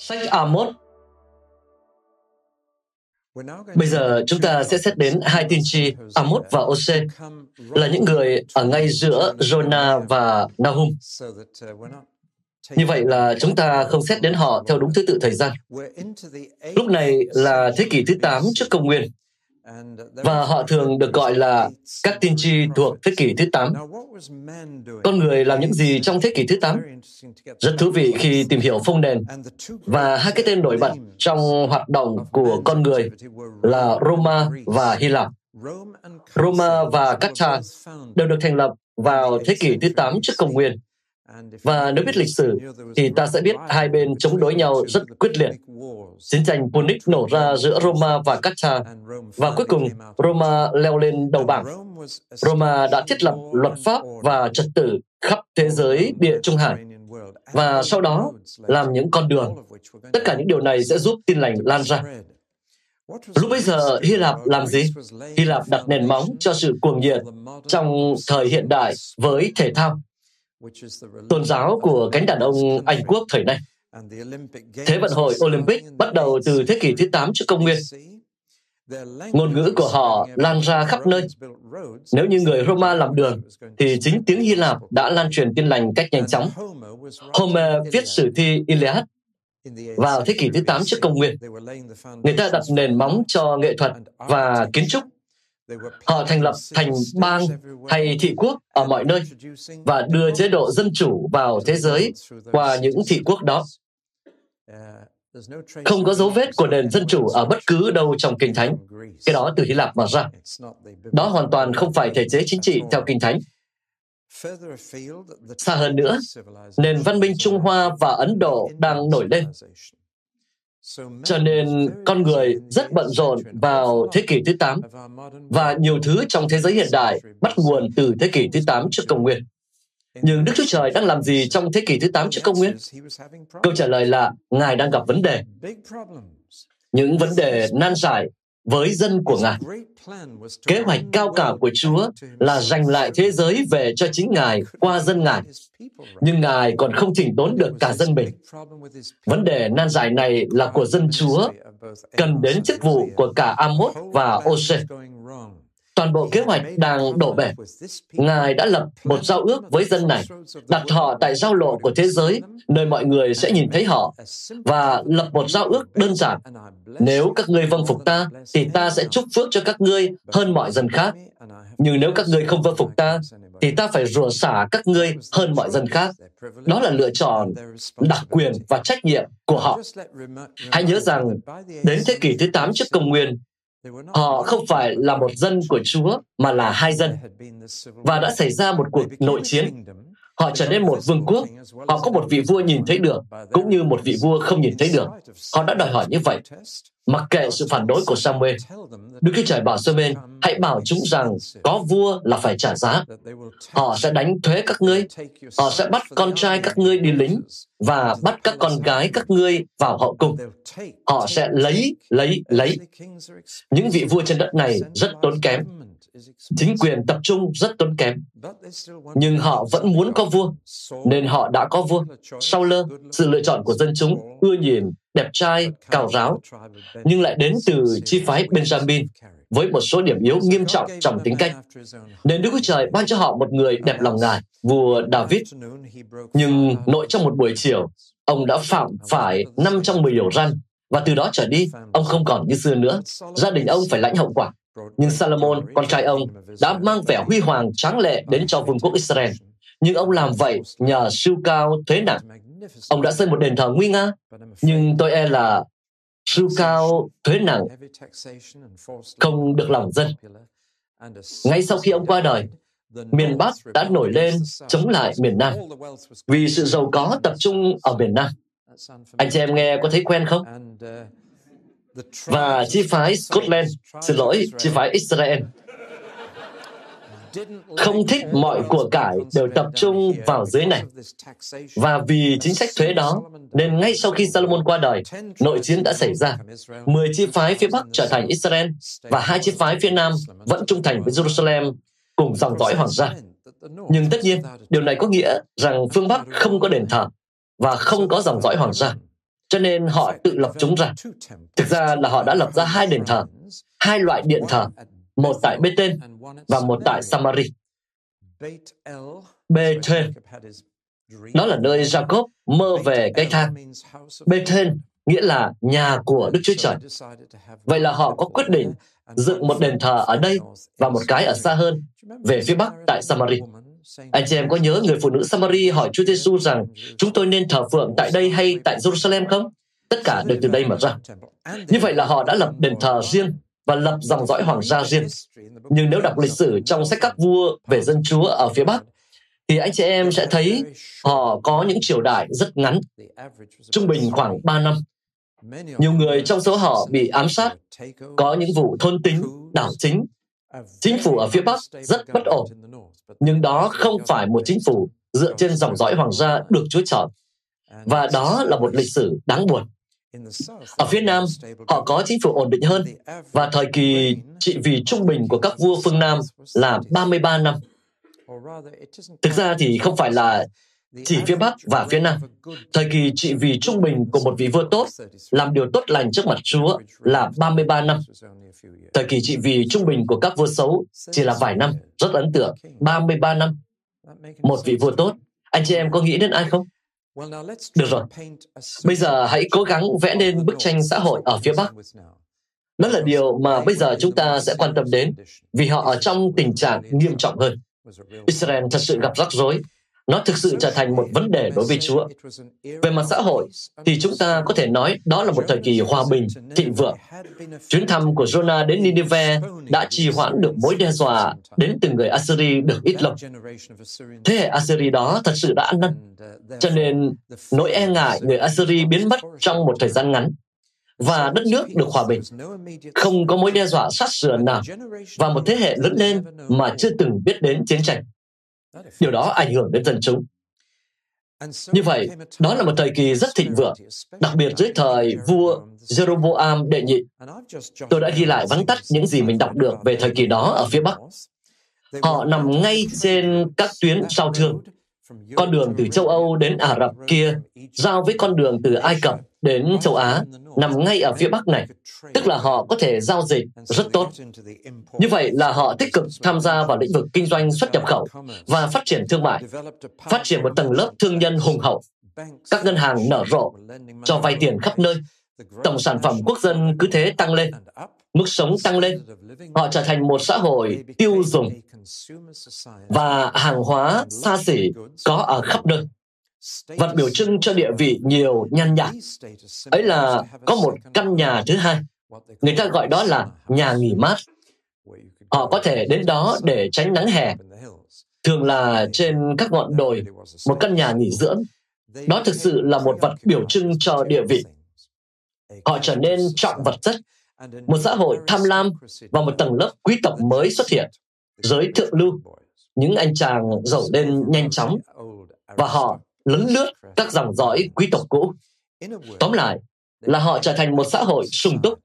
Sách Amos Bây giờ chúng ta sẽ xét đến hai tiên tri Amos và Ose là những người ở ngay giữa Jonah và Nahum. Như vậy là chúng ta không xét đến họ theo đúng thứ tự thời gian. Lúc này là thế kỷ thứ 8 trước công nguyên và họ thường được gọi là các tiên tri thuộc thế kỷ thứ 8. Con người làm những gì trong thế kỷ thứ 8? Rất thú vị khi tìm hiểu phong nền và hai cái tên nổi bật trong hoạt động của con người là Roma và Hy Lạp. Roma và Carthage đều được thành lập vào thế kỷ thứ 8 trước công nguyên và nếu biết lịch sử, thì ta sẽ biết hai bên chống đối nhau rất quyết liệt. Chiến tranh Punic nổ ra giữa Roma và Carthage, và cuối cùng Roma leo lên đầu bảng. Roma đã thiết lập luật pháp và trật tự khắp thế giới địa Trung Hải, và sau đó làm những con đường. Tất cả những điều này sẽ giúp tin lành lan ra. Lúc bây giờ Hy Lạp làm gì? Hy Lạp đặt nền móng cho sự cuồng nhiệt trong thời hiện đại với thể thao tôn giáo của cánh đàn ông Anh quốc thời nay. Thế vận hội Olympic bắt đầu từ thế kỷ thứ 8 trước công nguyên. Ngôn ngữ của họ lan ra khắp nơi. Nếu như người Roma làm đường, thì chính tiếng Hy Lạp đã lan truyền tin lành cách nhanh chóng. Homer viết sử thi Iliad vào thế kỷ thứ 8 trước công nguyên. Người ta đặt nền móng cho nghệ thuật và kiến trúc Họ thành lập thành bang hay thị quốc ở mọi nơi và đưa chế độ dân chủ vào thế giới qua những thị quốc đó. Không có dấu vết của nền dân chủ ở bất cứ đâu trong Kinh Thánh. Cái đó từ Hy Lạp mà ra. Đó hoàn toàn không phải thể chế chính trị theo Kinh Thánh. Xa hơn nữa, nền văn minh Trung Hoa và Ấn Độ đang nổi lên. Cho nên con người rất bận rộn vào thế kỷ thứ 8 và nhiều thứ trong thế giới hiện đại bắt nguồn từ thế kỷ thứ 8 trước công nguyên. Nhưng Đức Chúa Trời đang làm gì trong thế kỷ thứ 8 trước công nguyên? Câu trả lời là Ngài đang gặp vấn đề. Những vấn đề nan giải với dân của Ngài. Kế hoạch cao cả của Chúa là giành lại thế giới về cho chính Ngài qua dân Ngài. Nhưng Ngài còn không chỉnh đốn được cả dân mình. Vấn đề nan giải này là của dân Chúa, cần đến chức vụ của cả Amos và Ose toàn bộ kế hoạch đang đổ bể. Ngài đã lập một giao ước với dân này, đặt họ tại giao lộ của thế giới, nơi mọi người sẽ nhìn thấy họ, và lập một giao ước đơn giản. Nếu các ngươi vâng phục ta, thì ta sẽ chúc phước cho các ngươi hơn mọi dân khác. Nhưng nếu các ngươi không vâng phục ta, thì ta phải rủa xả các ngươi hơn mọi dân khác. Đó là lựa chọn đặc quyền và trách nhiệm của họ. Hãy nhớ rằng, đến thế kỷ thứ 8 trước công nguyên, Họ không phải là một dân của Chúa, mà là hai dân. Và đã xảy ra một cuộc nội chiến. Họ trở nên một vương quốc. Họ có một vị vua nhìn thấy được, cũng như một vị vua không nhìn thấy được. Họ đã đòi hỏi như vậy. Mặc kệ sự phản đối của Samuel, Đức Chúa Trời bảo Samuel, hãy bảo chúng rằng có vua là phải trả giá. Họ sẽ đánh thuế các ngươi, họ sẽ bắt con trai các ngươi đi lính và bắt các con gái các ngươi vào hậu cung. Họ sẽ lấy, lấy, lấy. Những vị vua trên đất này rất tốn kém. Chính quyền tập trung rất tốn kém. Nhưng họ vẫn muốn có vua, nên họ đã có vua. Sau lơ, sự lựa chọn của dân chúng ưa nhìn, đẹp trai, cào ráo, nhưng lại đến từ chi phái Benjamin với một số điểm yếu nghiêm trọng trong tính cách. Nên Đức Chúa Trời ban cho họ một người đẹp lòng Ngài, vua David. Nhưng nội trong một buổi chiều, ông đã phạm phải 5 trong 10 điều răn, và từ đó trở đi, ông không còn như xưa nữa. Gia đình ông phải lãnh hậu quả. Nhưng Salomon, con trai ông, đã mang vẻ huy hoàng tráng lệ đến cho vương quốc Israel. Nhưng ông làm vậy nhờ siêu cao thuế nặng. Ông đã xây một đền thờ nguy nga, nhưng tôi e là siêu cao thuế nặng không được lòng dân. Ngay sau khi ông qua đời, miền Bắc đã nổi lên chống lại miền Nam vì sự giàu có tập trung ở miền Nam. Anh chị em nghe có thấy quen không? Và chi phái Scotland, xin lỗi, chi phái Israel không thích mọi của cải đều tập trung vào dưới này. Và vì chính sách thuế đó, nên ngay sau khi Salomon qua đời, nội chiến đã xảy ra. Mười chi phái phía Bắc trở thành Israel và hai chi phái phía Nam vẫn trung thành với Jerusalem cùng dòng dõi hoàng gia. Nhưng tất nhiên, điều này có nghĩa rằng phương Bắc không có đền thờ và không có dòng dõi hoàng gia. Cho nên họ tự lập chúng ra. Thực ra là họ đã lập ra hai đền thờ, hai loại điện thờ một tại Bethel và một tại Samari. Bethel, đó là nơi Jacob mơ về cây thang. Bethel nghĩa là nhà của Đức Chúa Trời. Vậy là họ có quyết định dựng một đền thờ ở đây và một cái ở xa hơn, về phía bắc tại Samari. Anh chị em có nhớ người phụ nữ Samari hỏi Chúa Giêsu rằng chúng tôi nên thờ phượng tại đây hay tại Jerusalem không? Tất cả đều từ đây mà ra. Như vậy là họ đã lập đền thờ riêng và lập dòng dõi hoàng gia riêng. Nhưng nếu đọc lịch sử trong sách các vua về dân chúa ở phía Bắc, thì anh chị em sẽ thấy họ có những triều đại rất ngắn, trung bình khoảng 3 năm. Nhiều người trong số họ bị ám sát, có những vụ thôn tính, đảo chính. Chính phủ ở phía Bắc rất bất ổn, nhưng đó không phải một chính phủ dựa trên dòng dõi hoàng gia được Chúa chọn. Và đó là một lịch sử đáng buồn. Ở phía Nam, họ có chính phủ ổn định hơn và thời kỳ trị vì trung bình của các vua phương Nam là 33 năm. Thực ra thì không phải là chỉ phía Bắc và phía Nam. Thời kỳ trị vì trung bình của một vị vua tốt, làm điều tốt lành trước mặt Chúa là 33 năm. Thời kỳ trị vì trung bình của các vua xấu chỉ là vài năm, rất ấn tượng, 33 năm. Một vị vua tốt, anh chị em có nghĩ đến ai không? Được rồi. Bây giờ hãy cố gắng vẽ nên bức tranh xã hội ở phía Bắc. Đó là điều mà bây giờ chúng ta sẽ quan tâm đến, vì họ ở trong tình trạng nghiêm trọng hơn. Israel thật sự gặp rắc rối. Nó thực sự trở thành một vấn đề đối với Chúa. Về mặt xã hội, thì chúng ta có thể nói đó là một thời kỳ hòa bình, thịnh vượng. Chuyến thăm của Jonah đến Nineveh đã trì hoãn được mối đe dọa đến từ người Assyri được ít lâu. Thế hệ Assyri đó thật sự đã ăn năn. Cho nên, nỗi e ngại người Assyri biến mất trong một thời gian ngắn và đất nước được hòa bình. Không có mối đe dọa sát sườn nào và một thế hệ lớn lên mà chưa từng biết đến chiến tranh. Điều đó ảnh hưởng đến dân chúng. Như vậy, đó là một thời kỳ rất thịnh vượng, đặc biệt dưới thời vua Jeroboam đệ nhị. Tôi đã ghi lại vắn tắt những gì mình đọc được về thời kỳ đó ở phía Bắc. Họ nằm ngay trên các tuyến giao thương, con đường từ châu Âu đến Ả Rập kia, giao với con đường từ Ai Cập đến châu Á, nằm ngay ở phía Bắc này, tức là họ có thể giao dịch rất tốt. Như vậy là họ tích cực tham gia vào lĩnh vực kinh doanh xuất nhập khẩu và phát triển thương mại, phát triển một tầng lớp thương nhân hùng hậu. Các ngân hàng nở rộ, cho vay tiền khắp nơi. Tổng sản phẩm quốc dân cứ thế tăng lên, mức sống tăng lên. Họ trở thành một xã hội tiêu dùng và hàng hóa xa xỉ có ở khắp nơi vật biểu trưng cho địa vị nhiều nhan nhản. Ấy là có một căn nhà thứ hai. Người ta gọi đó là nhà nghỉ mát. Họ có thể đến đó để tránh nắng hè. Thường là trên các ngọn đồi, một căn nhà nghỉ dưỡng. Đó thực sự là một vật biểu trưng cho địa vị. Họ trở nên trọng vật chất. Một xã hội tham lam và một tầng lớp quý tộc mới xuất hiện. Giới thượng lưu, những anh chàng giàu lên nhanh chóng và họ lấn lướt các dòng dõi quý tộc cũ. Tóm lại, là họ trở thành một xã hội sung túc.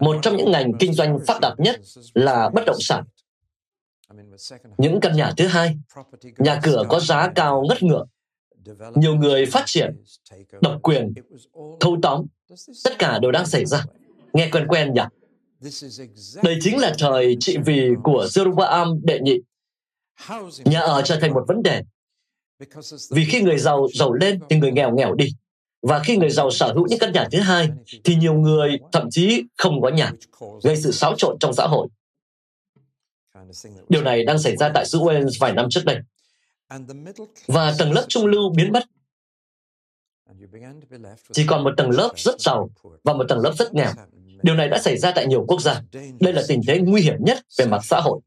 Một trong những ngành kinh doanh phát đạt nhất là bất động sản. Những căn nhà thứ hai, nhà cửa có giá cao ngất ngưỡng. Nhiều người phát triển, độc quyền, thâu tóm, tất cả đều đang xảy ra. Nghe quen quen nhỉ? Đây chính là thời trị vì của Jeroboam đệ nhị. Nhà ở trở thành một vấn đề vì khi người giàu giàu lên thì người nghèo nghèo đi. Và khi người giàu sở hữu những căn nhà thứ hai, thì nhiều người thậm chí không có nhà, gây sự xáo trộn trong xã hội. Điều này đang xảy ra tại xứ Wales vài năm trước đây. Và tầng lớp trung lưu biến mất. Chỉ còn một tầng lớp rất giàu và một tầng lớp rất nghèo. Điều này đã xảy ra tại nhiều quốc gia. Đây là tình thế nguy hiểm nhất về mặt xã hội.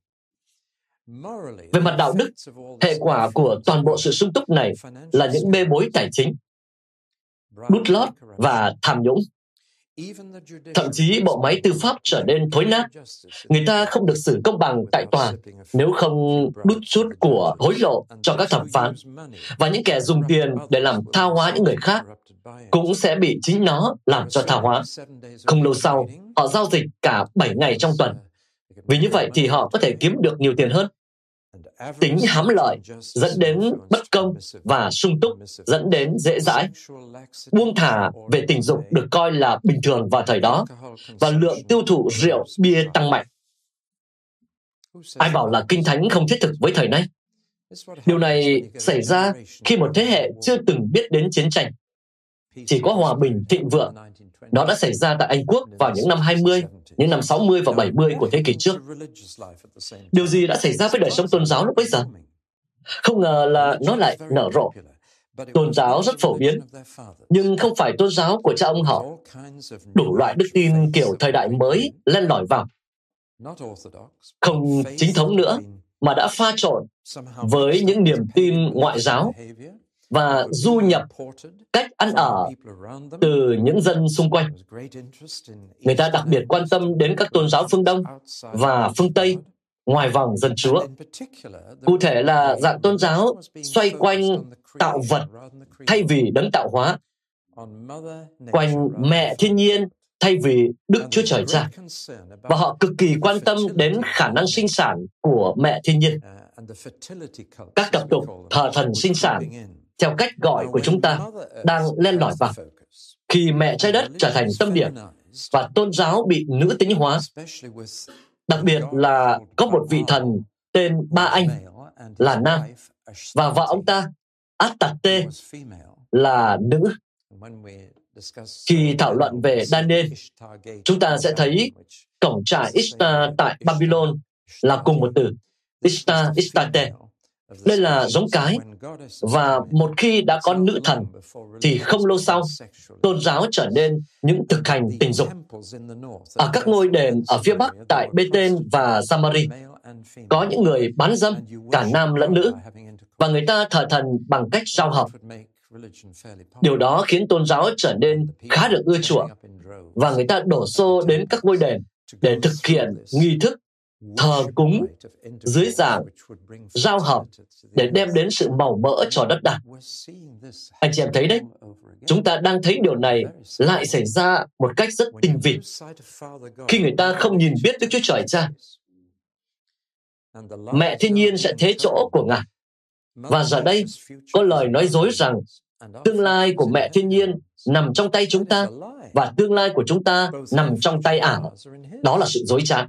Về mặt đạo đức, hệ quả của toàn bộ sự sung túc này là những bê bối tài chính, đút lót và tham nhũng. Thậm chí bộ máy tư pháp trở nên thối nát. Người ta không được xử công bằng tại tòa nếu không đút chút của hối lộ cho các thẩm phán. Và những kẻ dùng tiền để làm tha hóa những người khác cũng sẽ bị chính nó làm cho tha hóa. Không lâu sau, họ giao dịch cả 7 ngày trong tuần. Vì như vậy thì họ có thể kiếm được nhiều tiền hơn tính hám lợi dẫn đến bất công và sung túc dẫn đến dễ dãi. Buông thả về tình dục được coi là bình thường vào thời đó và lượng tiêu thụ rượu, bia tăng mạnh. Ai bảo là kinh thánh không thiết thực với thời nay? Điều này xảy ra khi một thế hệ chưa từng biết đến chiến tranh. Chỉ có hòa bình thịnh vượng. Nó đã xảy ra tại Anh Quốc vào những năm 20 những năm 60 và 70 của thế kỷ trước. Điều gì đã xảy ra với đời sống tôn giáo lúc bấy giờ? Không ngờ là nó lại nở rộ. Tôn giáo rất phổ biến, nhưng không phải tôn giáo của cha ông họ. Đủ loại đức tin kiểu thời đại mới len lỏi vào. Không chính thống nữa, mà đã pha trộn với những niềm tin ngoại giáo và du nhập cách ăn ở từ những dân xung quanh. Người ta đặc biệt quan tâm đến các tôn giáo phương Đông và phương Tây ngoài vòng dân chúa. Cụ thể là dạng tôn giáo xoay quanh tạo vật thay vì đấng tạo hóa, quanh mẹ thiên nhiên thay vì Đức Chúa Trời cha. Và họ cực kỳ quan tâm đến khả năng sinh sản của mẹ thiên nhiên. Các tập tục thờ thần sinh sản theo cách gọi của chúng ta đang len lỏi vào. Khi mẹ trái đất trở thành tâm điểm và tôn giáo bị nữ tính hóa, đặc biệt là có một vị thần tên Ba Anh là nam và vợ ông ta Atate là nữ. Khi thảo luận về Daniel, chúng ta sẽ thấy cổng trại Ishtar tại Babylon là cùng một từ, Ishtar, Ishtate đây là giống cái. Và một khi đã có nữ thần, thì không lâu sau, tôn giáo trở nên những thực hành tình dục. Ở các ngôi đền ở phía Bắc tại Bethel và Samari, có những người bán dâm, cả nam lẫn nữ, và người ta thờ thần bằng cách giao hợp. Điều đó khiến tôn giáo trở nên khá được ưa chuộng, và người ta đổ xô đến các ngôi đền để thực hiện nghi thức thờ cúng dưới dạng giao hợp để đem đến sự màu mỡ cho đất đai. Anh chị em thấy đấy, chúng ta đang thấy điều này lại xảy ra một cách rất tinh vi. Khi người ta không nhìn biết Đức Chúa Trời cha, mẹ thiên nhiên sẽ thế chỗ của Ngài. Và giờ đây, có lời nói dối rằng tương lai của mẹ thiên nhiên nằm trong tay chúng ta và tương lai của chúng ta nằm trong tay ả. Đó là sự dối trá.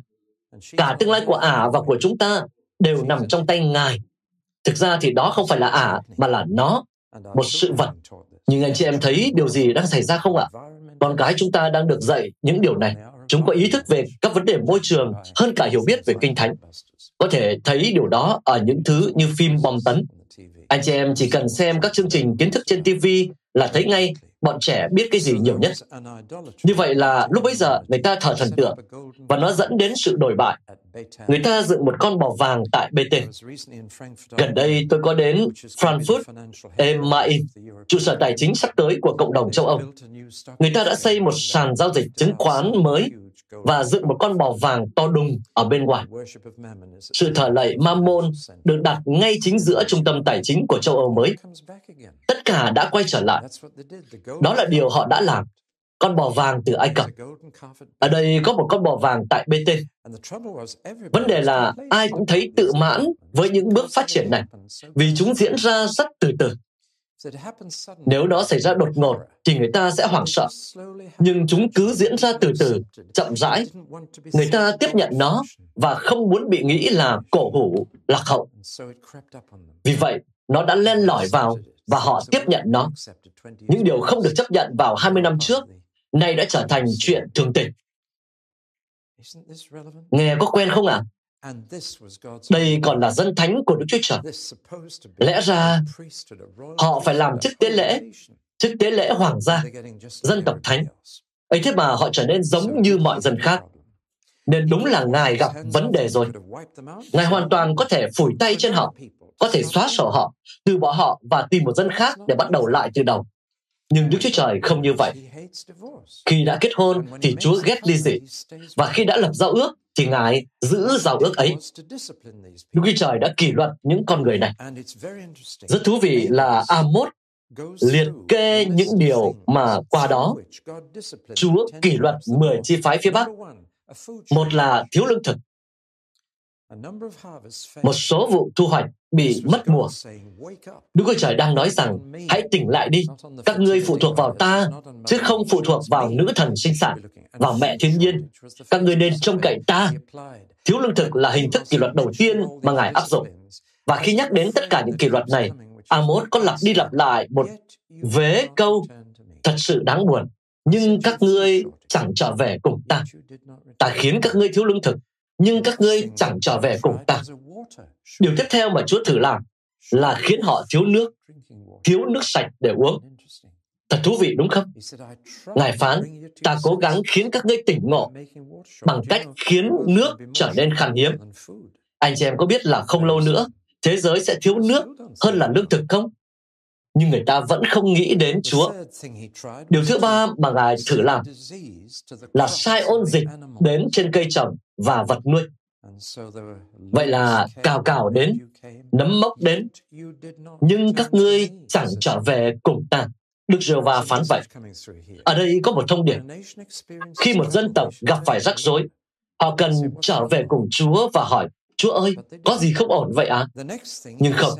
Cả tương lai của ả và của chúng ta đều nằm trong tay Ngài. Thực ra thì đó không phải là ả, mà là nó, một sự vật. Nhưng anh chị em thấy điều gì đang xảy ra không ạ? Con cái chúng ta đang được dạy những điều này. Chúng có ý thức về các vấn đề môi trường hơn cả hiểu biết về kinh thánh. Có thể thấy điều đó ở những thứ như phim bom tấn. Anh chị em chỉ cần xem các chương trình kiến thức trên TV là thấy ngay bọn trẻ biết cái gì nhiều nhất. Như vậy là lúc bấy giờ người ta thờ thần tượng và nó dẫn đến sự đổi bại. Người ta dựng một con bò vàng tại BT. Gần đây tôi có đến Frankfurt am trụ sở tài chính sắp tới của cộng đồng châu Âu. Người ta đã xây một sàn giao dịch chứng khoán mới và dựng một con bò vàng to đùng ở bên ngoài. Sự thờ lạy Mammon được đặt ngay chính giữa trung tâm tài chính của châu Âu mới. Tất cả đã quay trở lại. Đó là điều họ đã làm. Con bò vàng từ Ai Cập. Ở đây có một con bò vàng tại BT. Vấn đề là ai cũng thấy tự mãn với những bước phát triển này vì chúng diễn ra rất từ từ. Nếu nó xảy ra đột ngột thì người ta sẽ hoảng sợ. Nhưng chúng cứ diễn ra từ từ, chậm rãi. Người ta tiếp nhận nó và không muốn bị nghĩ là cổ hủ, lạc hậu. Vì vậy, nó đã len lỏi vào và họ tiếp nhận nó. Những điều không được chấp nhận vào 20 năm trước, nay đã trở thành chuyện thường tình. Nghe có quen không ạ? À? Đây còn là dân thánh của Đức Chúa Trời. Lẽ ra họ phải làm chức tế lễ, chức tế lễ hoàng gia, dân tộc thánh. ấy thế mà họ trở nên giống như mọi dân khác. nên đúng là Ngài gặp vấn đề rồi. Ngài hoàn toàn có thể phủi tay trên họ, có thể xóa sổ họ, từ bỏ họ và tìm một dân khác để bắt đầu lại từ đầu. Nhưng Đức Chúa Trời không như vậy. Khi đã kết hôn thì Chúa ghét ly dị. Và khi đã lập giao ước thì Ngài giữ giao ước ấy. Đức Chúa Trời đã kỷ luật những con người này. Rất thú vị là Amos liệt kê những điều mà qua đó Chúa kỷ luật 10 chi phái phía Bắc. Một là thiếu lương thực. Một số vụ thu hoạch bị mất mùa. Đức Chúa Trời đang nói rằng, hãy tỉnh lại đi, các ngươi phụ thuộc vào ta, chứ không phụ thuộc vào nữ thần sinh sản, vào mẹ thiên nhiên. Các ngươi nên trông cậy ta. Thiếu lương thực là hình thức kỷ luật đầu tiên mà Ngài áp dụng. Và khi nhắc đến tất cả những kỷ luật này, Amos có lặp đi lặp lại một vế câu thật sự đáng buồn. Nhưng các ngươi chẳng trở về cùng ta. Ta khiến các ngươi thiếu lương thực, nhưng các ngươi chẳng trở về cùng ta. Điều tiếp theo mà Chúa thử làm là khiến họ thiếu nước, thiếu nước sạch để uống. Thật thú vị đúng không? Ngài phán, ta cố gắng khiến các ngươi tỉnh ngộ bằng cách khiến nước trở nên khan hiếm. Anh chị em có biết là không lâu nữa, thế giới sẽ thiếu nước hơn là lương thực không? Nhưng người ta vẫn không nghĩ đến Chúa. Điều thứ ba mà Ngài thử làm là sai ôn dịch đến trên cây trồng và vật nuôi. Vậy là cào cào đến, nấm mốc đến, nhưng các ngươi chẳng trở về cùng ta. Đức giê va phán vậy. Ở đây có một thông điệp. Khi một dân tộc gặp phải rắc rối, họ cần trở về cùng Chúa và hỏi, Chúa ơi, có gì không ổn vậy à? Nhưng không.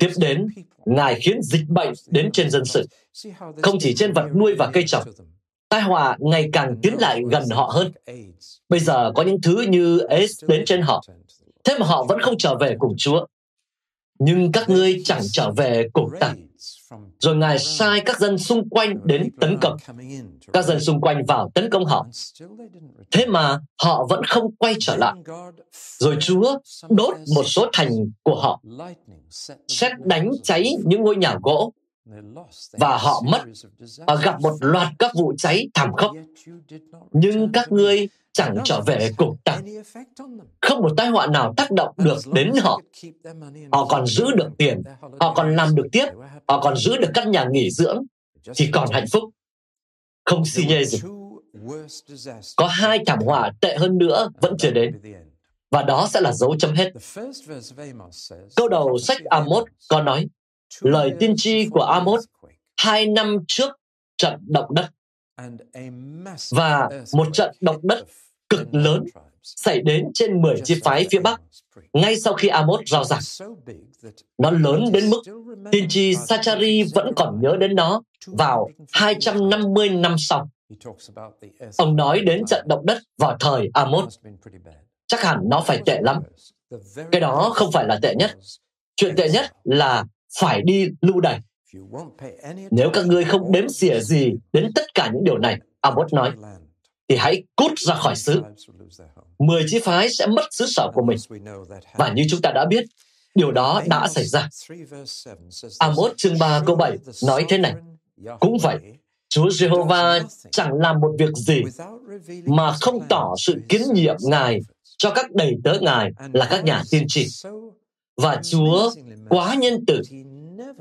Tiếp đến, Ngài khiến dịch bệnh đến trên dân sự. Không chỉ trên vật nuôi và cây trồng. Tai họa ngày càng tiến lại gần họ hơn. Bây giờ có những thứ như AIDS đến trên họ. Thế mà họ vẫn không trở về cùng Chúa. Nhưng các ngươi chẳng trở về cùng ta. Rồi Ngài sai các dân xung quanh đến tấn công. Các dân xung quanh vào tấn công họ. Thế mà họ vẫn không quay trở lại. Rồi Chúa đốt một số thành của họ. Xét đánh cháy những ngôi nhà gỗ và họ mất và gặp một loạt các vụ cháy thảm khốc. Nhưng các ngươi chẳng trở về cùng ta. Không một tai họa nào tác động được đến họ. Họ còn giữ được tiền, họ còn làm được tiếp, họ còn giữ được căn nhà nghỉ dưỡng, thì còn hạnh phúc. Không xi nhê gì. Có hai thảm họa tệ hơn nữa vẫn chưa đến. Và đó sẽ là dấu chấm hết. Câu đầu sách Amos có nói, lời tiên tri của Amos hai năm trước trận động đất và một trận động đất cực lớn xảy đến trên 10 chi phái phía Bắc ngay sau khi Amos rao giảng. Nó lớn đến mức tiên tri Sachari vẫn còn nhớ đến nó vào 250 năm sau. Ông nói đến trận động đất vào thời Amos. Chắc hẳn nó phải tệ lắm. Cái đó không phải là tệ nhất. Chuyện tệ nhất là phải đi lưu đày. Nếu các ngươi không đếm xỉa gì đến tất cả những điều này, Amos nói, thì hãy cút ra khỏi xứ. Mười chi phái sẽ mất xứ sở của mình. Và như chúng ta đã biết, điều đó đã xảy ra. Amos chương 3 câu 7 nói thế này, cũng vậy, Chúa Jehovah chẳng làm một việc gì mà không tỏ sự kiến nhiệm Ngài cho các đầy tớ Ngài là các nhà tiên tri. Và Chúa quá nhân từ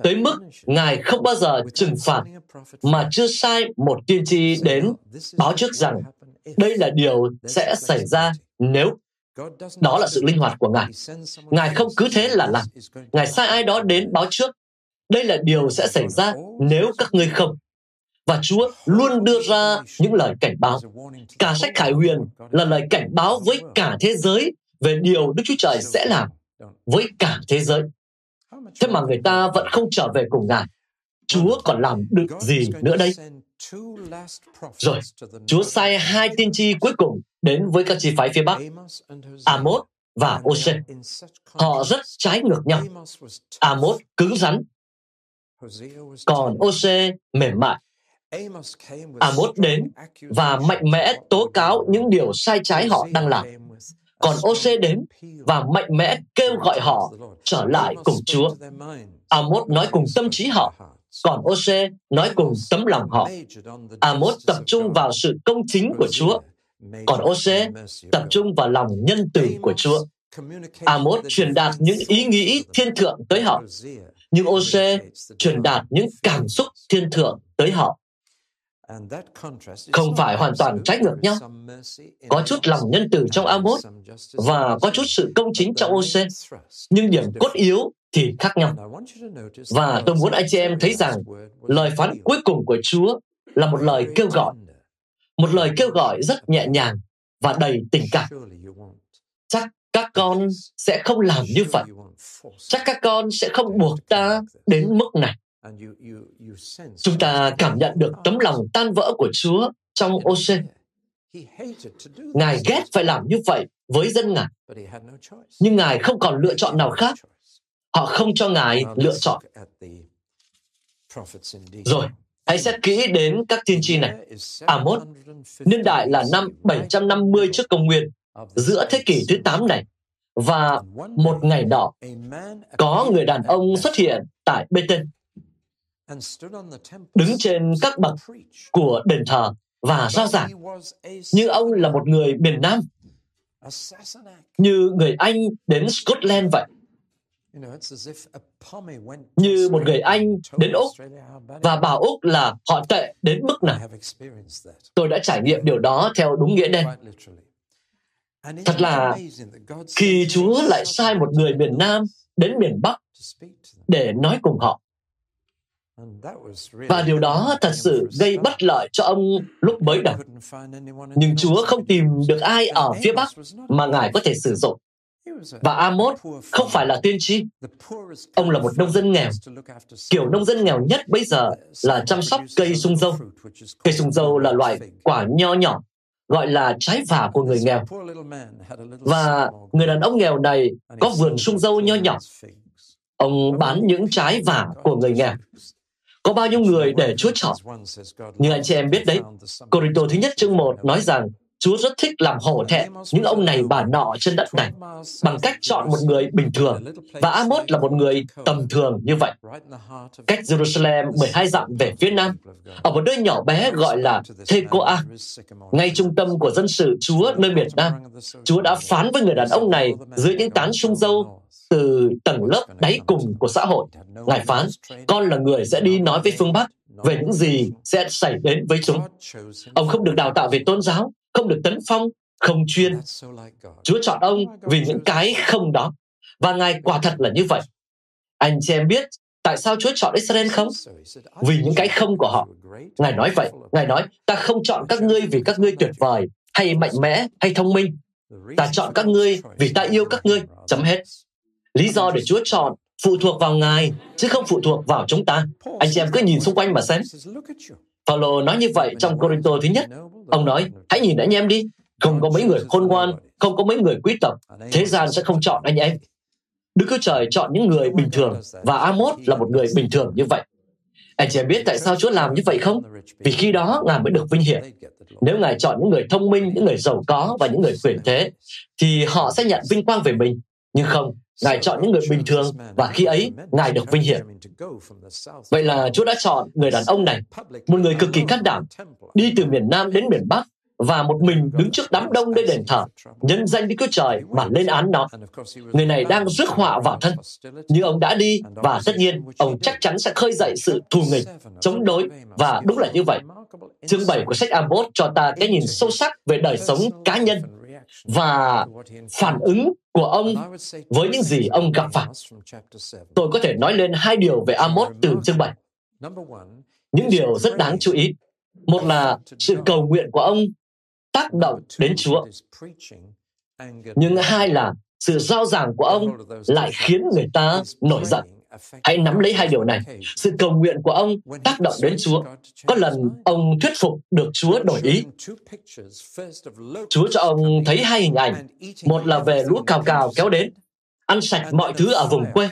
tới mức Ngài không bao giờ trừng phạt mà chưa sai một tiên tri đến báo trước rằng đây là điều sẽ xảy ra nếu đó là sự linh hoạt của Ngài. Ngài không cứ thế là làm. Ngài sai ai đó đến báo trước. Đây là điều sẽ xảy ra nếu các ngươi không. Và Chúa luôn đưa ra những lời cảnh báo. Cả sách Khải Huyền là lời cảnh báo với cả thế giới về điều Đức Chúa Trời sẽ làm với cả thế giới. Thế mà người ta vẫn không trở về cùng Ngài. Chúa còn làm được gì nữa đây? Rồi, Chúa sai hai tiên tri cuối cùng đến với các chi phái phía Bắc, Amos và Ose. Họ rất trái ngược nhau. Amos cứng rắn, còn Ose mềm mại. Amos đến và mạnh mẽ tố cáo những điều sai trái họ đang làm. Còn Ose đến và mạnh mẽ kêu gọi họ trở lại cùng Chúa. Amos nói cùng tâm trí họ, còn Ose nói cùng tấm lòng họ. Amos tập trung vào sự công chính của Chúa Còn Ose tập trung vào lòng nhân từ của Chúa. Amos truyền đạt những ý nghĩ thiên thượng tới họ, nhưng Ose truyền đạt những cảm xúc thiên thượng tới họ. Không phải hoàn toàn trái ngược nhau. Có chút lòng nhân từ trong Amos và có chút sự công chính trong Ose, nhưng điểm cốt yếu thì khác nhau. Và tôi muốn anh chị em thấy rằng lời phán cuối cùng của Chúa là một lời kêu gọi, một lời kêu gọi rất nhẹ nhàng và đầy tình cảm. Chắc các con sẽ không làm như vậy. Chắc các con sẽ không buộc ta đến mức này. Chúng ta cảm nhận được tấm lòng tan vỡ của Chúa trong Ose. Ngài ghét phải làm như vậy với dân Ngài. Nhưng Ngài không còn lựa chọn nào khác. Họ không cho Ngài lựa chọn. Rồi, hãy xét kỹ đến các tiên tri này. Amos, niên đại là năm 750 trước công nguyên, giữa thế kỷ thứ 8 này. Và một ngày nọ, có người đàn ông xuất hiện tại Bethel, đứng trên các bậc của đền thờ và giao giảng. Như ông là một người miền Nam, như người Anh đến Scotland vậy. Như một người Anh đến Úc và bảo Úc là họ tệ đến mức nào. Tôi đã trải nghiệm điều đó theo đúng nghĩa đen. Thật là khi Chúa lại sai một người miền Nam đến miền Bắc để nói cùng họ. Và điều đó thật sự gây bất lợi cho ông lúc mới đầu. Nhưng Chúa không tìm được ai ở phía Bắc mà Ngài có thể sử dụng. Và Amos không phải là tiên tri. Ông là một nông dân nghèo. Kiểu nông dân nghèo nhất bây giờ là chăm sóc cây sung dâu. Cây sung dâu là loại quả nho nhỏ, gọi là trái vả của người nghèo. Và người đàn ông nghèo này có vườn sung dâu nho nhỏ. Ông bán những trái vả của người nghèo. Có bao nhiêu người để Chúa chọn? Như anh chị em biết đấy, Corinto thứ nhất chương 1 nói rằng Chúa rất thích làm hổ thẹn. Những ông này bà nọ trên đất này. bằng cách chọn một người bình thường. và Amos là một người tầm thường như vậy. Cách Jerusalem 12 dặm về phía nam, ở một nơi nhỏ bé gọi là Tekoa, ngay trung tâm của dân sự Chúa nơi miền Nam. Chúa đã phán với người đàn ông này dưới những tán sung dâu từ tầng lớp đáy cùng của xã hội. Ngài phán, con là người sẽ đi nói với phương Bắc về những gì sẽ xảy đến với chúng. Ông không được đào tạo về tôn giáo, không được tấn phong, không chuyên. Chúa chọn ông vì những cái không đó. Và Ngài quả thật là như vậy. Anh chị em biết tại sao Chúa chọn Israel không? Vì những cái không của họ. Ngài nói vậy. Ngài nói, ta không chọn các ngươi vì các ngươi tuyệt vời, hay mạnh mẽ, hay thông minh. Ta chọn các ngươi vì ta yêu các ngươi. Chấm hết. Lý do để Chúa chọn phụ thuộc vào Ngài, chứ không phụ thuộc vào chúng ta. Anh chị em cứ nhìn xung quanh mà xem. Paulo nói như vậy trong Corinto thứ nhất. Ông nói, hãy nhìn anh em đi. Không có mấy người khôn ngoan, không có mấy người quý tộc. Thế gian sẽ không chọn anh em. Đức Chúa Trời chọn những người bình thường và Amos là một người bình thường như vậy. Anh chị em biết tại sao Chúa làm như vậy không? Vì khi đó Ngài mới được vinh hiển. Nếu Ngài chọn những người thông minh, những người giàu có và những người quyền thế, thì họ sẽ nhận vinh quang về mình. Nhưng không, Ngài chọn những người bình thường và khi ấy Ngài được vinh hiển. Vậy là Chúa đã chọn người đàn ông này, một người cực kỳ can đảm, đi từ miền Nam đến miền Bắc và một mình đứng trước đám đông nơi đền thờ, nhân danh Đức Chúa Trời mà lên án nó. Người này đang rước họa vào thân, nhưng ông đã đi và tất nhiên ông chắc chắn sẽ khơi dậy sự thù nghịch, chống đối và đúng là như vậy. Chương 7 của sách Amos cho ta cái nhìn sâu sắc về đời sống cá nhân và phản ứng của ông với những gì ông gặp phải. Tôi có thể nói lên hai điều về Amos từ chương 7. Những điều rất đáng chú ý. Một là sự cầu nguyện của ông tác động đến Chúa. Nhưng hai là sự giao giảng của ông lại khiến người ta nổi giận. Hãy nắm lấy hai điều này. Sự cầu nguyện của ông tác động đến Chúa. Có lần ông thuyết phục được Chúa đổi ý. Chúa cho ông thấy hai hình ảnh. Một là về lũ cào cào kéo đến, ăn sạch mọi thứ ở vùng quê.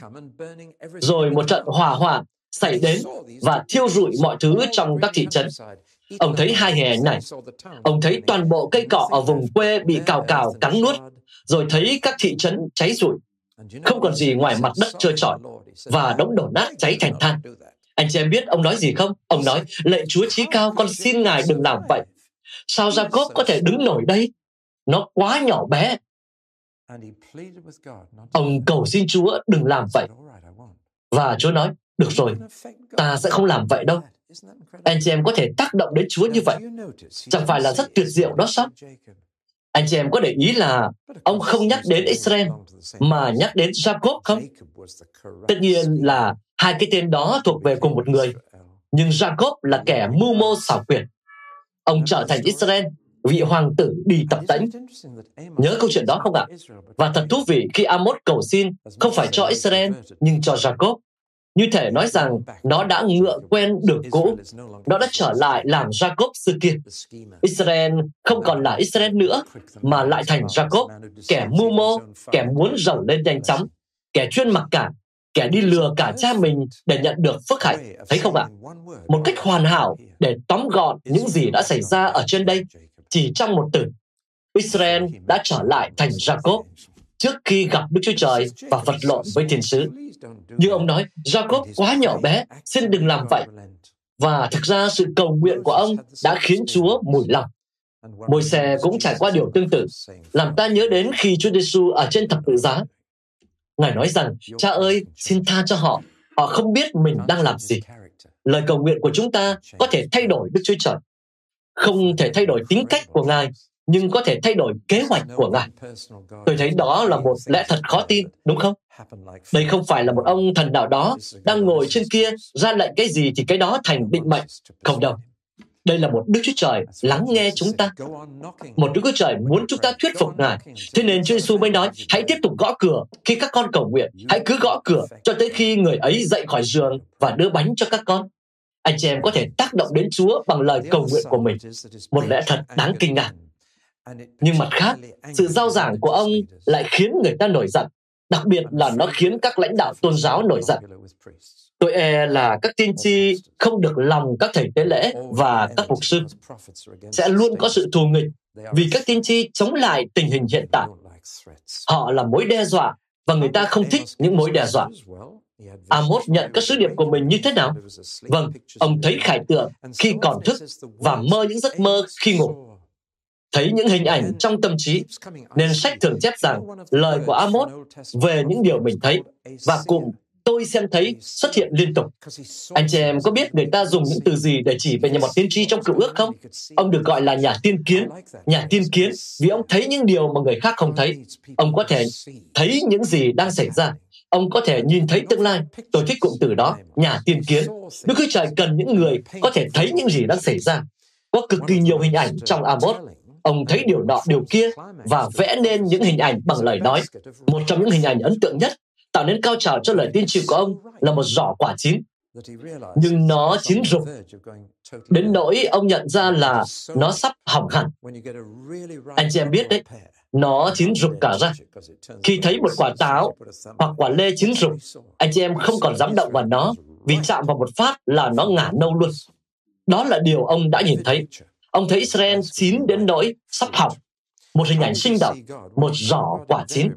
Rồi một trận hỏa hoạn xảy đến và thiêu rụi mọi thứ trong các thị trấn. Ông thấy hai hình ảnh này. Ông thấy toàn bộ cây cọ ở vùng quê bị cào cào cắn nuốt, rồi thấy các thị trấn cháy rụi. Không còn gì ngoài mặt đất trơ trọi và đống đổ nát cháy thành than. Anh chị em biết ông nói gì không? Ông nói, lệ Chúa Chí Cao, con xin Ngài đừng làm vậy. Sao Jacob có thể đứng nổi đây? Nó quá nhỏ bé. Ông cầu xin Chúa đừng làm vậy. Và Chúa nói, được rồi, ta sẽ không làm vậy đâu. Anh chị em có thể tác động đến Chúa như vậy. Chẳng phải là rất tuyệt diệu đó sao? Anh chị em có để ý là ông không nhắc đến Israel mà nhắc đến Jacob không? Tất nhiên là hai cái tên đó thuộc về cùng một người. Nhưng Jacob là kẻ mưu mô xảo quyệt. Ông trở thành Israel, vị hoàng tử đi tập tễnh. Nhớ câu chuyện đó không ạ? Và thật thú vị khi Amos cầu xin không phải cho Israel nhưng cho Jacob. Như thể nói rằng nó đã ngựa quen đường cũ, nó đã trở lại làm Jacob xưa kia. Israel không còn là Israel nữa, mà lại thành Jacob, kẻ mưu mô, kẻ muốn giàu lên nhanh chóng, kẻ chuyên mặc cả, kẻ đi lừa cả cha mình để nhận được phước hạnh. Thấy không ạ? Một cách hoàn hảo để tóm gọn những gì đã xảy ra ở trên đây chỉ trong một từ. Israel đã trở lại thành Jacob trước khi gặp Đức Chúa Trời và vật lộn với thiên sứ. Như ông nói, Jacob quá nhỏ bé, xin đừng làm vậy. Và thực ra sự cầu nguyện của ông đã khiến Chúa mùi lòng. Môi xe cũng trải qua điều tương tự, làm ta nhớ đến khi Chúa Giêsu ở trên thập tự giá. Ngài nói rằng, cha ơi, xin tha cho họ, họ không biết mình đang làm gì. Lời cầu nguyện của chúng ta có thể thay đổi Đức Chúa Trời. Không thể thay đổi tính cách của Ngài, nhưng có thể thay đổi kế hoạch của Ngài. Tôi thấy đó là một lẽ thật khó tin, đúng không? Đây không phải là một ông thần nào đó đang ngồi trên kia ra lệnh cái gì thì cái đó thành định mệnh. Không đâu. Đây là một Đức Chúa Trời lắng nghe chúng ta. Một Đức Chúa Trời muốn chúng ta thuyết phục Ngài. Thế nên Chúa Giêsu mới nói, hãy tiếp tục gõ cửa khi các con cầu nguyện. Hãy cứ gõ cửa cho tới khi người ấy dậy khỏi giường và đưa bánh cho các con. Anh chị em có thể tác động đến Chúa bằng lời cầu nguyện của mình. Một lẽ thật đáng kinh ngạc. Nhưng mặt khác, sự giao giảng của ông lại khiến người ta nổi giận, đặc biệt là nó khiến các lãnh đạo tôn giáo nổi giận. Tôi e là các tiên tri không được lòng các thầy tế lễ và các mục sư sẽ luôn có sự thù nghịch vì các tiên tri chống lại tình hình hiện tại. Họ là mối đe dọa và người ta không thích những mối đe dọa. Amos nhận các sứ điệp của mình như thế nào? Vâng, ông thấy khải tượng khi còn thức và mơ những giấc mơ khi ngủ thấy những hình ảnh trong tâm trí, nên sách thường chép rằng lời của Amos về những điều mình thấy và cùng tôi xem thấy xuất hiện liên tục. Anh chị em có biết người ta dùng những từ gì để chỉ về nhà một tiên tri trong cựu ước không? Ông được gọi là nhà tiên kiến. Nhà tiên kiến vì ông thấy những điều mà người khác không thấy. Ông có thể thấy những gì đang xảy ra. Ông có thể nhìn thấy tương lai. Tôi thích cụm từ đó, nhà tiên kiến. Đức Chúa Trời cần những người có thể thấy những gì đang xảy ra. Có cực kỳ nhiều hình ảnh trong Amos ông thấy điều nọ điều kia và vẽ nên những hình ảnh bằng lời nói. Một trong những hình ảnh ấn tượng nhất tạo nên cao trào cho lời tiên tri của ông là một giỏ quả chín. Nhưng nó chín rục. Đến nỗi ông nhận ra là nó sắp hỏng hẳn. Anh chị em biết đấy, nó chín rục cả ra. Khi thấy một quả táo hoặc quả lê chín rục, anh chị em không còn dám động vào nó vì chạm vào một phát là nó ngả nâu luôn. Đó là điều ông đã nhìn thấy. Ông thấy Israel chín đến nỗi sắp hỏng. Một hình ảnh sinh động, một giỏ quả chín.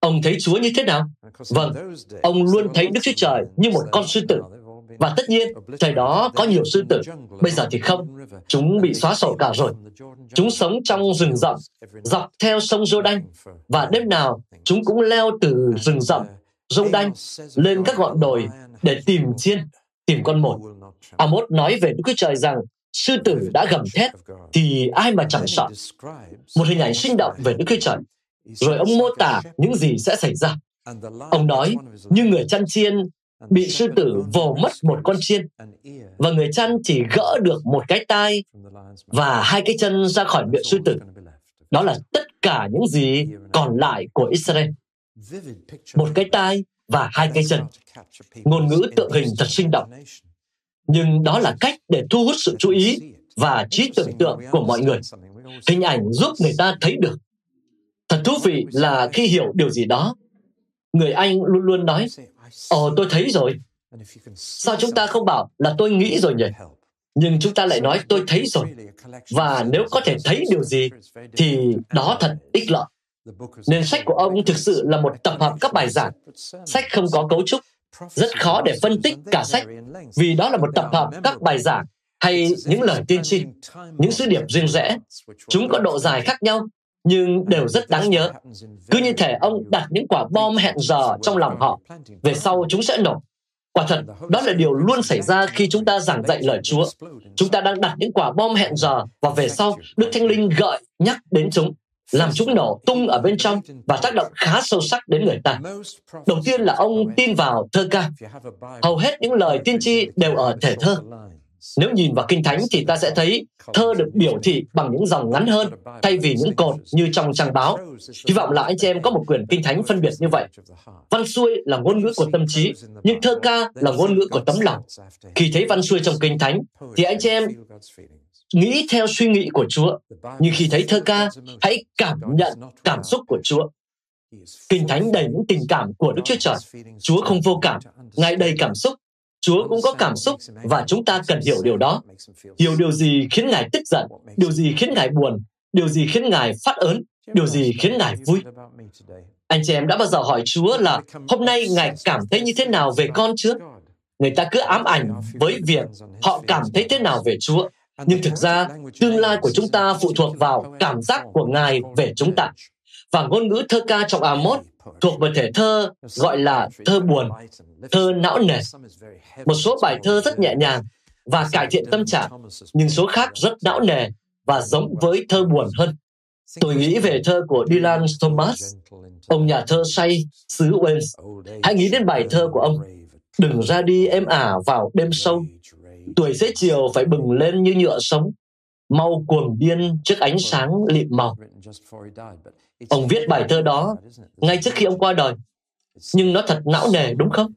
Ông thấy Chúa như thế nào? Vâng, ông luôn thấy Đức Chúa Trời như một con sư tử. Và tất nhiên, thời đó có nhiều sư tử, bây giờ thì không. Chúng bị xóa sổ cả rồi. Chúng sống trong rừng rậm, dọc theo sông Jordan. Và đêm nào, chúng cũng leo từ rừng rậm, Jordan, lên các ngọn đồi để tìm chiên, tìm con mồi. Amos nói về Đức Chúa Trời rằng sư tử đã gầm thét thì ai mà chẳng sợ. Một hình ảnh sinh động về Đức Chúa Trời. Rồi ông mô tả những gì sẽ xảy ra. Ông nói, như người chăn chiên bị sư tử vồ mất một con chiên và người chăn chỉ gỡ được một cái tai và hai cái chân ra khỏi miệng sư tử. Đó là tất cả những gì còn lại của Israel. Một cái tai và hai cái chân. Ngôn ngữ tượng hình thật sinh động nhưng đó là cách để thu hút sự chú ý và trí tưởng tượng của mọi người. Hình ảnh giúp người ta thấy được. Thật thú vị là khi hiểu điều gì đó, người Anh luôn luôn nói, Ồ, tôi thấy rồi. Sao chúng ta không bảo là tôi nghĩ rồi nhỉ? Nhưng chúng ta lại nói tôi thấy rồi. Và nếu có thể thấy điều gì, thì đó thật ích lợi. Nên sách của ông thực sự là một tập hợp các bài giảng. Sách không có cấu trúc, rất khó để phân tích cả sách vì đó là một tập hợp các bài giảng hay những lời tiên tri, những sứ điệp riêng rẽ. Chúng có độ dài khác nhau, nhưng đều rất đáng nhớ. Cứ như thể ông đặt những quả bom hẹn giờ trong lòng họ, về sau chúng sẽ nổ. Quả thật, đó là điều luôn xảy ra khi chúng ta giảng dạy lời Chúa. Chúng ta đang đặt những quả bom hẹn giờ và về sau, Đức Thánh Linh gợi nhắc đến chúng làm chúng nổ tung ở bên trong và tác động khá sâu sắc đến người ta. Đầu tiên là ông tin vào thơ ca. Hầu hết những lời tiên tri đều ở thể thơ. Nếu nhìn vào Kinh Thánh thì ta sẽ thấy thơ được biểu thị bằng những dòng ngắn hơn thay vì những cột như trong trang báo. Hy vọng là anh chị em có một quyển Kinh Thánh phân biệt như vậy. Văn xuôi là ngôn ngữ của tâm trí, nhưng thơ ca là ngôn ngữ của tấm lòng. Khi thấy văn xuôi trong Kinh Thánh thì anh chị em nghĩ theo suy nghĩ của Chúa. Nhưng khi thấy thơ ca, hãy cảm nhận cảm xúc của Chúa. Kinh Thánh đầy những tình cảm của Đức Chúa Trời. Chúa không vô cảm, Ngài đầy cảm xúc. Chúa cũng có cảm xúc và chúng ta cần hiểu điều đó. Hiểu điều gì khiến Ngài tức giận, điều gì khiến Ngài buồn, điều gì khiến Ngài phát ớn, điều gì khiến Ngài vui. Anh chị em đã bao giờ hỏi Chúa là hôm nay Ngài cảm thấy như thế nào về con chưa? Người ta cứ ám ảnh với việc họ cảm thấy thế nào về Chúa nhưng thực ra tương lai của chúng ta phụ thuộc vào cảm giác của ngài về chúng ta và ngôn ngữ thơ ca trong Amos thuộc về thể thơ gọi là thơ buồn, thơ não nề. Một số bài thơ rất nhẹ nhàng và cải thiện tâm trạng, nhưng số khác rất não nề và giống với thơ buồn hơn. Tôi nghĩ về thơ của Dylan Thomas, ông nhà thơ say xứ Wales. Hãy nghĩ đến bài thơ của ông. Đừng ra đi êm ả à vào đêm sâu, tuổi dễ chiều phải bừng lên như nhựa sống, mau cuồng điên trước ánh sáng lịm màu. Ông viết bài thơ đó ngay trước khi ông qua đời, nhưng nó thật não nề đúng không?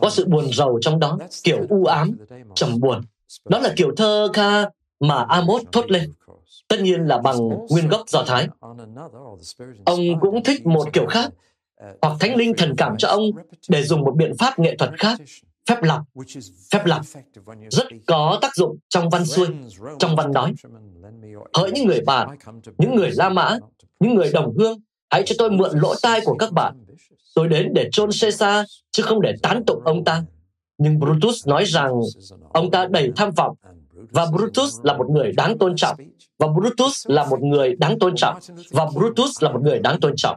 Có sự buồn rầu trong đó, kiểu u ám, trầm buồn. Đó là kiểu thơ ca mà Amos thốt lên. Tất nhiên là bằng nguyên gốc Do Thái. Ông cũng thích một kiểu khác, hoặc Thánh Linh thần cảm cho ông để dùng một biện pháp nghệ thuật khác phép lọc phép lọc rất có tác dụng trong văn xuôi trong văn nói. Hỡi những người bạn những người la mã những người đồng hương hãy cho tôi mượn lỗ tai của các bạn tôi đến để chôn Caesar chứ không để tán tụng ông ta. Nhưng Brutus nói rằng ông ta đầy tham vọng và Brutus là một người đáng tôn trọng. và Brutus là một người đáng tôn trọng. Và Brutus là một người đáng tôn trọng.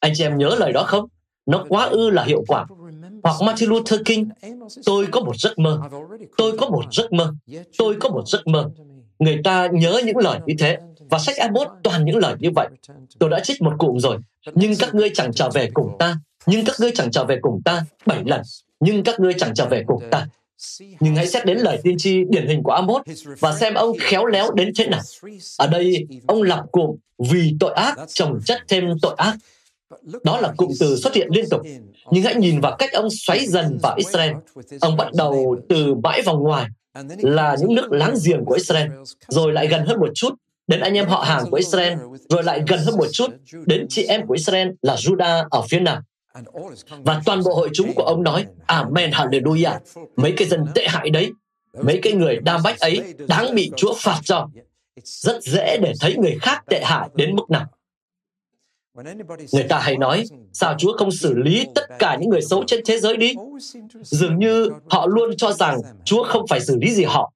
Anh chị em nhớ lời đó không? Nó quá ư là hiệu quả hoặc Martin Luther King, tôi có một giấc mơ, tôi có một giấc mơ, tôi có một giấc mơ. Người ta nhớ những lời như thế, và sách Amos toàn những lời như vậy. Tôi đã trích một cụm rồi, nhưng các ngươi chẳng trở về cùng ta, nhưng các ngươi chẳng trở về cùng ta bảy lần, nhưng các ngươi chẳng trở về cùng ta. Nhưng hãy xét đến lời tiên tri điển hình của Amos và xem ông khéo léo đến thế nào. Ở đây, ông lặp cụm vì tội ác trồng chất thêm tội ác. Đó là cụm từ xuất hiện liên tục nhưng hãy nhìn vào cách ông xoáy dần vào Israel. Ông bắt đầu từ bãi vòng ngoài là những nước láng giềng của Israel, rồi lại gần hơn một chút đến anh em họ hàng của Israel, rồi lại gần hơn một chút đến chị em của Israel là Judah ở phía nam. Và toàn bộ hội chúng của ông nói, Amen, Hallelujah. Mấy cái dân tệ hại đấy, mấy cái người đam bách ấy đáng bị Chúa phạt cho. Rất dễ để thấy người khác tệ hại đến mức nào. Người ta hay nói, sao Chúa không xử lý tất cả những người xấu trên thế giới đi? Dường như họ luôn cho rằng Chúa không phải xử lý gì họ.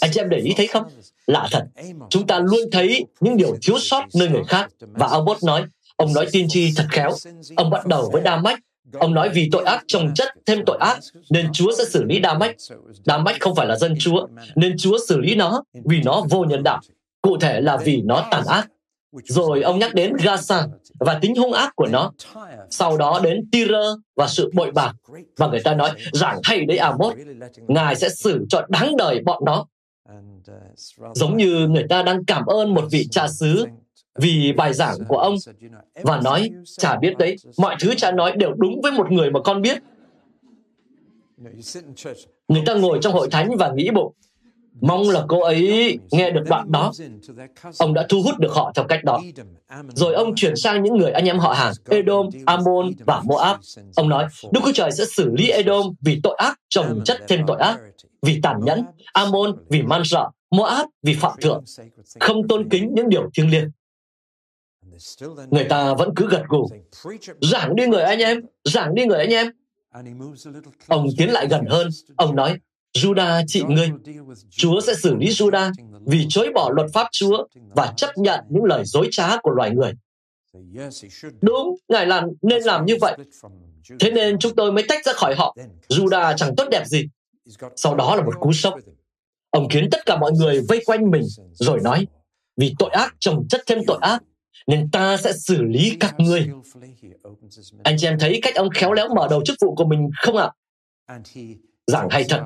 Anh chị em để ý thấy không? Lạ thật, chúng ta luôn thấy những điều thiếu sót nơi người khác. Và Albert nói, ông nói tiên tri thật khéo. Ông bắt đầu với Đa Mách. Ông nói vì tội ác trồng chất thêm tội ác, nên Chúa sẽ xử lý Đa Mách. Đa Mách không phải là dân Chúa, nên Chúa xử lý nó vì nó vô nhân đạo. Cụ thể là vì nó tàn ác. Rồi ông nhắc đến Gaza và tính hung ác của nó. Sau đó đến Tyre và sự bội bạc. Và người ta nói, giảng hay đấy Amos, Ngài sẽ xử cho đáng đời bọn nó. Giống như người ta đang cảm ơn một vị cha xứ vì bài giảng của ông và nói, chả biết đấy, mọi thứ cha nói đều đúng với một người mà con biết. Người ta ngồi trong hội thánh và nghĩ bụng, Mong là cô ấy nghe được đoạn đó. Ông đã thu hút được họ theo cách đó. Rồi ông chuyển sang những người anh em họ hàng Edom, Ammon và Moab. Ông nói, Đức Chúa Trời sẽ xử lý Edom vì tội ác trồng chất thêm tội ác, vì tàn nhẫn, Ammon vì man rợ, Moab vì phạm thượng, không tôn kính những điều thiêng liêng. Người ta vẫn cứ gật gù. Giảng đi người anh em, giảng đi người anh em. Ông tiến lại gần hơn, ông nói, Judah trị ngươi. Chúa sẽ xử lý Judah vì chối bỏ luật pháp Chúa và chấp nhận những lời dối trá của loài người. Đúng, Ngài làm nên làm như vậy. Thế nên chúng tôi mới tách ra khỏi họ. Judah chẳng tốt đẹp gì. Sau đó là một cú sốc. Ông khiến tất cả mọi người vây quanh mình rồi nói, vì tội ác chồng chất thêm tội ác, nên ta sẽ xử lý các ngươi. Anh chị em thấy cách ông khéo léo mở đầu chức vụ của mình không ạ? Giảng hay thật.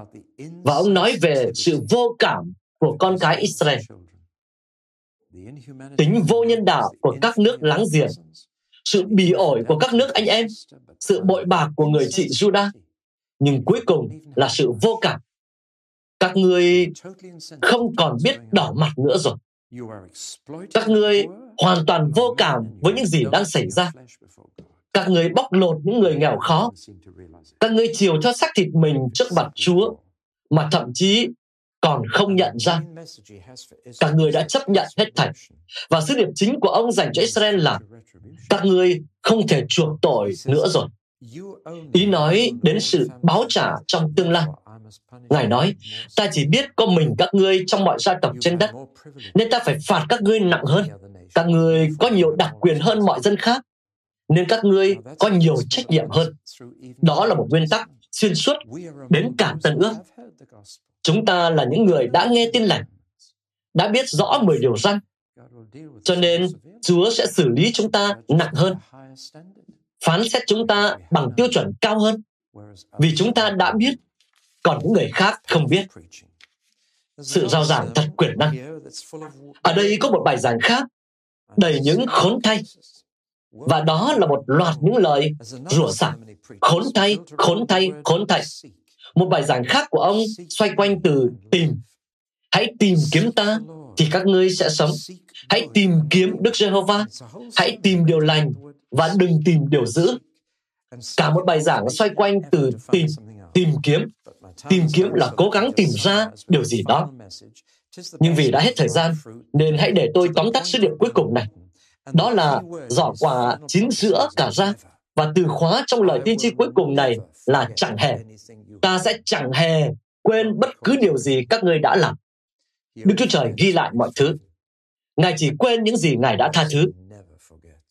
Và ông nói về sự vô cảm của con cái Israel. Tính vô nhân đạo của các nước láng giềng, sự bì ổi của các nước anh em, sự bội bạc của người chị Judah, nhưng cuối cùng là sự vô cảm. Các ngươi không còn biết đỏ mặt nữa rồi. Các ngươi hoàn toàn vô cảm với những gì đang xảy ra. Các ngươi bóc lột những người nghèo khó. Các ngươi chiều cho xác thịt mình trước mặt Chúa, mà thậm chí còn không nhận ra. Các ngươi đã chấp nhận hết thảy. Và sứ điệp chính của ông dành cho Israel là các ngươi không thể chuộc tội nữa rồi. Ý nói đến sự báo trả trong tương lai. Ngài nói, ta chỉ biết có mình các ngươi trong mọi gia tộc trên đất, nên ta phải phạt các ngươi nặng hơn. Các ngươi có nhiều đặc quyền hơn mọi dân khác, nên các ngươi có nhiều trách nhiệm hơn. Đó là một nguyên tắc xuyên suốt đến cả tân ước. Chúng ta là những người đã nghe tin lành, đã biết rõ 10 điều răn, cho nên Chúa sẽ xử lý chúng ta nặng hơn, phán xét chúng ta bằng tiêu chuẩn cao hơn, vì chúng ta đã biết còn những người khác không biết. Sự giao giảng thật quyền năng. Ở đây có một bài giảng khác, đầy những khốn thay. Và đó là một loạt những lời rủa xả. Khốn thay, khốn thay, khốn thay. Một bài giảng khác của ông xoay quanh từ tìm. Hãy tìm kiếm ta, thì các ngươi sẽ sống. Hãy tìm kiếm Đức Giê-hô-va. Hãy tìm điều lành và đừng tìm điều dữ. Cả một bài giảng xoay quanh từ tìm, tìm kiếm tìm kiếm là cố gắng tìm ra điều gì đó. Nhưng vì đã hết thời gian, nên hãy để tôi tóm tắt sứ điệp cuối cùng này. Đó là giỏ quả chín sữa cả ra. Và từ khóa trong lời tiên tri cuối cùng này là chẳng hề. Ta sẽ chẳng hề quên bất cứ điều gì các ngươi đã làm. Đức Chúa Trời ghi lại mọi thứ. Ngài chỉ quên những gì Ngài đã tha thứ.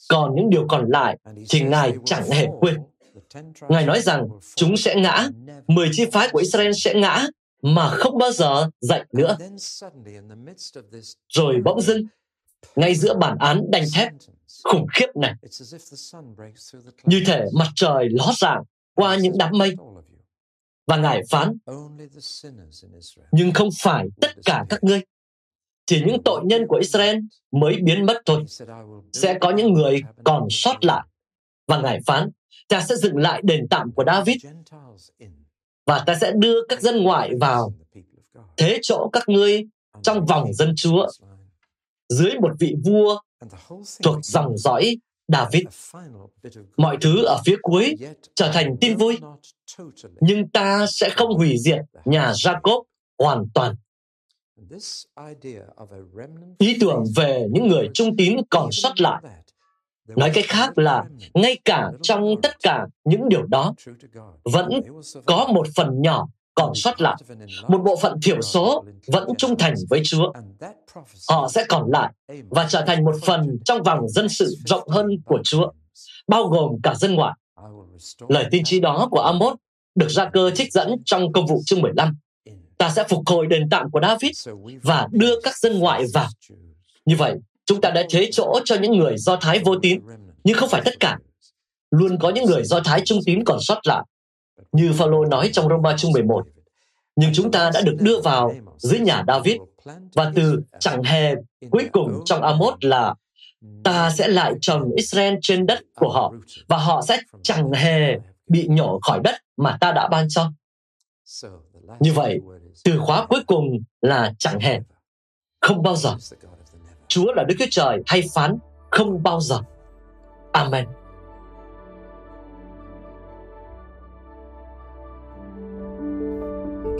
Còn những điều còn lại thì Ngài chẳng hề quên. Ngài nói rằng chúng sẽ ngã, mười chi phái của Israel sẽ ngã, mà không bao giờ dậy nữa. Rồi bỗng dưng, ngay giữa bản án đanh thép khủng khiếp này, như thể mặt trời ló dạng qua những đám mây, và Ngài phán, nhưng không phải tất cả các ngươi, chỉ những tội nhân của Israel mới biến mất thôi. Sẽ có những người còn sót lại. Và Ngài phán, ta sẽ dựng lại đền tạm của David. Và ta sẽ đưa các dân ngoại vào thế chỗ các ngươi trong vòng dân chúa dưới một vị vua thuộc dòng dõi David. Mọi thứ ở phía cuối trở thành tin vui, nhưng ta sẽ không hủy diệt nhà Jacob hoàn toàn. Ý tưởng về những người trung tín còn sót lại. nói cách khác là ngay cả trong tất cả những điều đó vẫn có một phần nhỏ còn sót lại. một bộ phận thiểu số vẫn trung thành với chúa họ sẽ còn lại và trở thành một phần trong vòng dân sự rộng hơn của chúa bao gồm cả dân ngoại lời tiên tri đó của Amos được ra cơ trích dẫn trong công vụ chương 15 ta sẽ phục hồi đền tạm của David và đưa các dân ngoại vào như vậy Chúng ta đã chế chỗ cho những người Do Thái vô tín, nhưng không phải tất cả. Luôn có những người Do Thái trung tín còn sót lại. Như Phaolô nói trong Roma chương 11. Nhưng chúng ta đã được đưa vào dưới nhà David và từ chẳng hề cuối cùng trong Amos là ta sẽ lại trồng Israel trên đất của họ và họ sẽ chẳng hề bị nhổ khỏi đất mà ta đã ban cho. Như vậy, từ khóa cuối cùng là chẳng hề, không bao giờ. Chúa là Đức Chúa Trời hay phán không bao giờ. Amen.